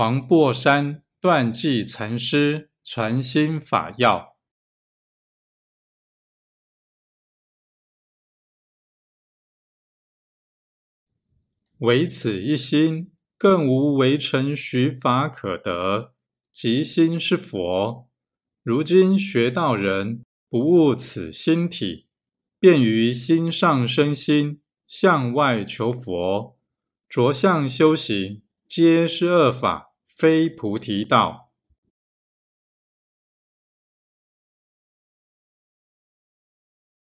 黄檗山断际禅师传心法要：唯此一心，更无为尘许法可得。即心是佛。如今学道人不悟此心体，便于心上生心，向外求佛，着相修行，皆是恶法。非菩提道。